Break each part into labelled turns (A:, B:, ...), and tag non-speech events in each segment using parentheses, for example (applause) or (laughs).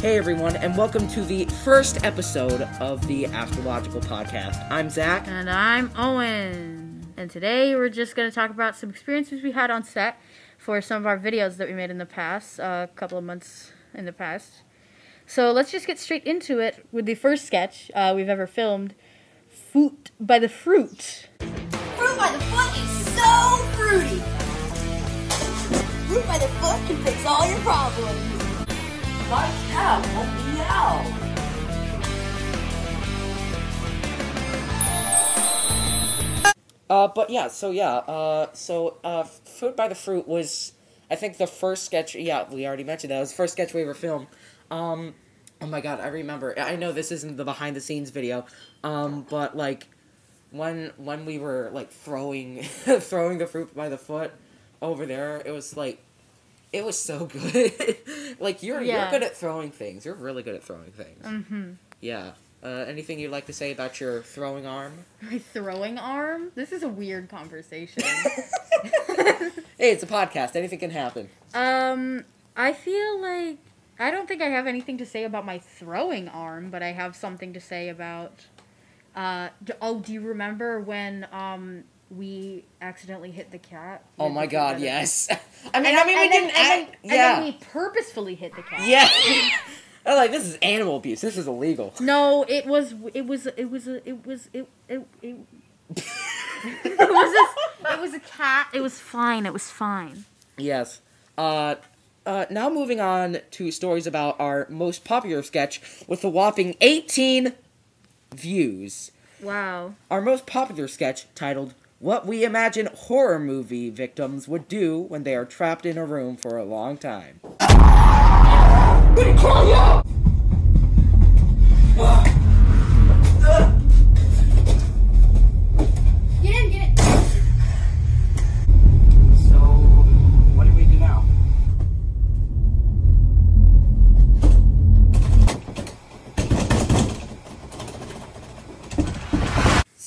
A: Hey everyone, and welcome to the first episode of the Astrological Podcast. I'm Zach.
B: And I'm Owen. And today we're just going to talk about some experiences we had on set for some of our videos that we made in the past, a uh, couple of months in the past. So let's just get straight into it with the first sketch uh, we've ever filmed Fruit by the Fruit.
C: Fruit by the Foot is so fruity. Fruit by the Foot can fix all your problems.
A: Uh, but yeah, so yeah, uh, so uh, by the Fruit was, I think, the first sketch. Yeah, we already mentioned that it was the first sketch we ever filmed. Um, oh my god, I remember. I know this isn't the behind the scenes video, um, but like, when when we were like throwing (laughs) throwing the fruit by the foot over there, it was like it was so (laughs) good. like you're
B: Yeah.
A: you're good at throwing things. You're really good at throwing things.
B: Mm-hmm.
A: Yeah. Uh, anything you'd like to say about your throwing arm? (laughs)
B: My throwing arm? This is a weird conversation. (laughs)
A: Hey, it's a podcast. Anything can happen.
B: um, I feel like I don't think I have anything to say about my throwing arm, but I have something to say about. Uh, oh, do you remember when um we accidentally hit the cat?
A: Oh my god,
B: that.
A: yes. (laughs) I mean,
B: And
A: I
B: then-
A: mean, we
B: then-
A: didn't
B: and then-
A: act.
B: and
A: yeah.
B: then we purposefully hit the cat.
A: Yeah. (laughs) (laughs) I was like, this is animal abuse. This is illegal.
B: No, it was it was it was a it was it it it, it was a, it was a cat. It was fine. It was fine.
A: Yes. Uh, uh, now moving on to stories about our most popular sketch with a whopping 18 views.
B: Wow.
A: Our most popular sketch, titled What We Imagine Horror Movie Victims Would Do When They Are Trapped in a Room for a Long Time.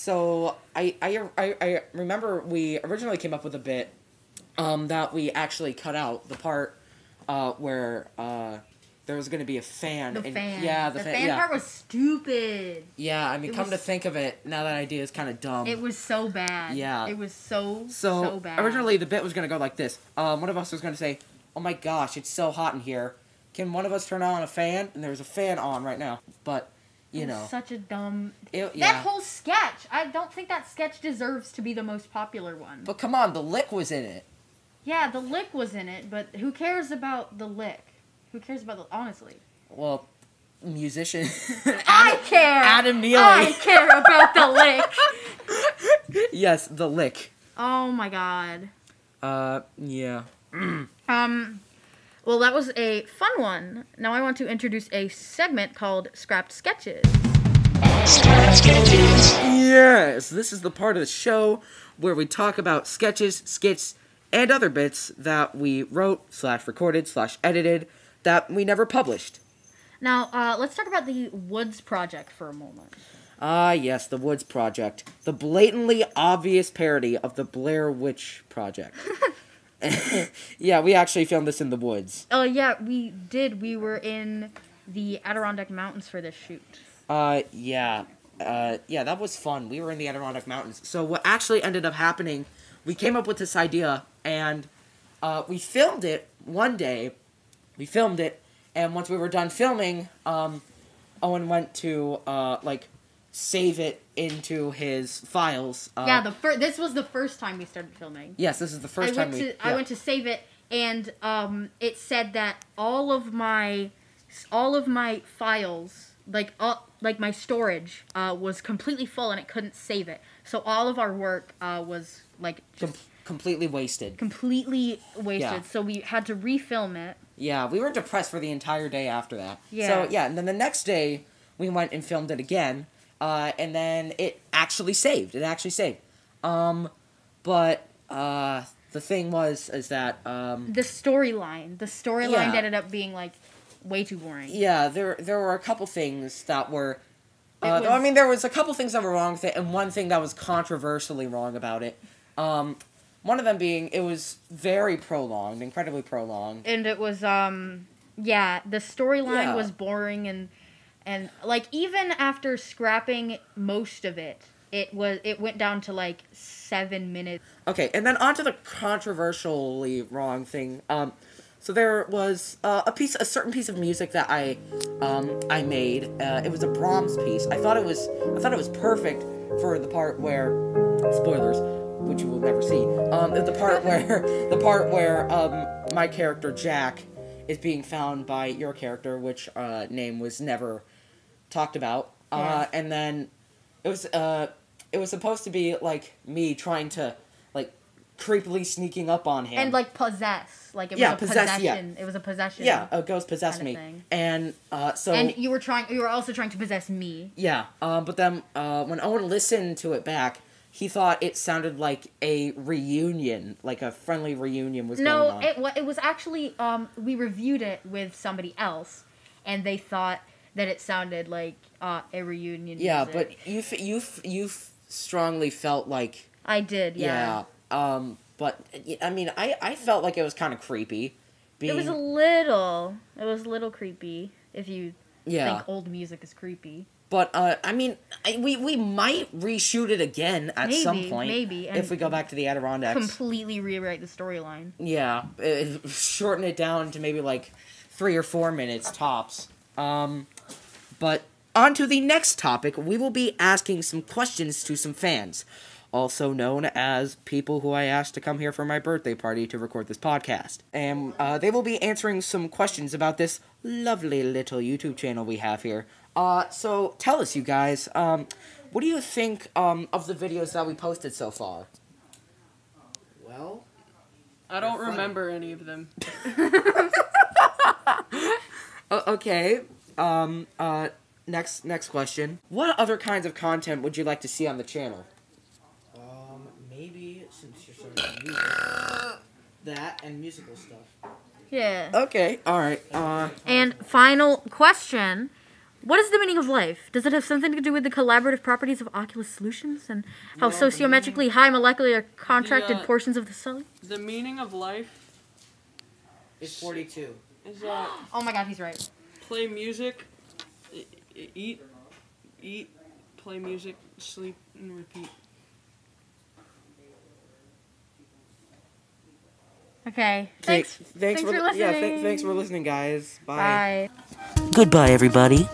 D: So
A: I, I I I remember we originally came up with a bit um, that we actually cut out the part uh, where uh, there was going to be a fan.
B: The
A: and-
B: fan.
A: Yeah, the,
B: the
A: fan.
B: fan
A: yeah.
B: part was stupid.
A: yeah, I mean,
B: it
A: come
B: was-
A: to think of it, now that idea is kind of dumb.
B: It was so bad.
A: Yeah.
B: It was so
A: so,
B: so, bad.
A: originally the bit was going to go like this. Um, one of us was going to say, "Oh my gosh, it's so hot in here. Can one of us turn on a fan?" And there's a fan on right now, but you know,
B: such a dumb.
A: it, yeah.
B: That whole sketch. I don't think that sketch deserves to be the most popular one.
A: but come on, the lick was in it.
B: yeah, the lick was in it, but who cares about the lick? Who cares about the honestly?
A: Well, musician. (laughs)
B: I care.
A: Adam Neely.
B: I care about the lick. (laughs)
A: yes, the lick.
B: Oh my god.
A: Uh, yeah. (clears throat)
B: Um, well, that was a fun one. Now I want to introduce a segment called Scrapped Sketches.
A: Yes, this is the part of the show where we talk about sketches, skits, and other bits that we wrote slash recorded slash edited that we never published.
B: Now, uh, let's talk about the Woods Project for a moment.
A: Ah, yes, the Woods Project, the blatantly obvious parody of the Blair Witch Project. (laughs) (laughs) yeah, we actually filmed this in the woods.
B: Oh yeah, we did. We were in the Adirondack Mountains for this shoot.
A: Uh, yeah. Uh, yeah, that was fun. We were in the Adirondack Mountains. So what actually ended up happening, we came up with this idea and uh, we filmed it one day. We filmed it, and once we were done filming, um, Owen went to uh, like save it into his files. Uh,
B: yeah, the fir- this was the first time we started filming.
A: yes, this is the first
B: I
A: time
B: went
A: we.
B: to I went to save it, and um, it said that all of my all of my files, like all, like my storage, uh, was completely full, and it couldn't save it. So all of our work uh, was like just
A: Com- completely wasted.
B: completely wasted.
A: Yeah.
B: So we had to refilm it.
A: Yeah, we were depressed for the entire day after that.
B: Yeah.
A: So yeah, and then the next day we went and filmed it again, uh, and then it actually saved. It actually saved. Um, but uh, the thing was is that um,
B: The storyline, the storyline
A: Yeah.
B: ended up being like way too boring.
A: yeah, there there were a couple things that were. Uh,
B: It
A: I mean, there was a couple things that were wrong with it, and one thing that was controversially wrong about it. Um, one of them being it was very prolonged, incredibly prolonged.
B: and it was um yeah, the storyline
A: Yeah.
B: was boring and and like even after scrapping most of it, it was it went down to like seven minutes.
A: Okay, and then on to the controversially wrong thing. Um, so there was uh, a piece, a certain piece of music that I, um, I made. Uh, it was a Brahms piece. I thought it was, I thought it was perfect for the part where, spoilers, which you will never see. Um, the part (laughs) where, the part where um, my character Jack is being found by your character, which uh, name was never talked about. Uh, and then it was uh it was supposed to be like me trying to like creepily sneaking up on him
B: And like possess, like it was
A: Yeah,
B: a
A: possess, yeah.
B: possession. It was a possession.
A: yeah a ghost possessed
B: kinda
A: me
B: thing.
A: and uh so
B: And you were trying. You were also trying to possess me.
A: yeah um but then uh when owen listened to it back he thought it sounded like a reunion like a friendly reunion was going on.
B: No, it it was actually um we reviewed it with somebody else, and they thought that it sounded like uh, a reunion.
A: yeah
B: music.
A: but you f- you f- you f- strongly felt like
B: I did. Yeah.
A: yeah, um but i mean i i felt like it was kind of creepy being
B: It was a little. It was a little creepy. If you
A: yeah
B: think old music is creepy.
A: But uh, I mean, I, we we might reshoot it again at some point.
B: maybe,
A: if we go back to the Adirondacks.
B: Completely rewrite the storyline.
A: yeah, uh, shorten it down to maybe like three or four minutes tops. Um, but on to the next topic, we will be asking some questions to some fans, also known as people who I asked to come here for my birthday party to record this podcast, and uh, they will be answering some questions about this lovely little YouTube channel we have here. Uh, so tell us, you guys, um, what do you think um, of the videos that we posted so far?
E: Well,
F: I don't remember any of them. (laughs)
A: Okay. Um. Uh. Next. Next question. What other kinds of content would you like to see on the channel?
E: um, maybe since you're starting music, that and musical stuff.
B: Yeah.
A: Okay. All right. Uh.
B: And final question. What is the meaning of life? Does it have something to do with the collaborative properties of Oculus solutions and how
F: No, the
B: sociometrically high molecular contracted
F: uh,
B: portions of the cell?
F: The meaning of life
E: is 42.
F: is that (gasps)
B: Oh my god, he's right.
F: Play music, eat, eat, play music, sleep, and repeat.
B: Okay.
A: Okay,
B: Thanks.
A: Thanks,
B: for
A: Yeah.
B: listening.
A: Th- thanks for listening, guys. Bye.
B: Bye.
A: Goodbye, everybody.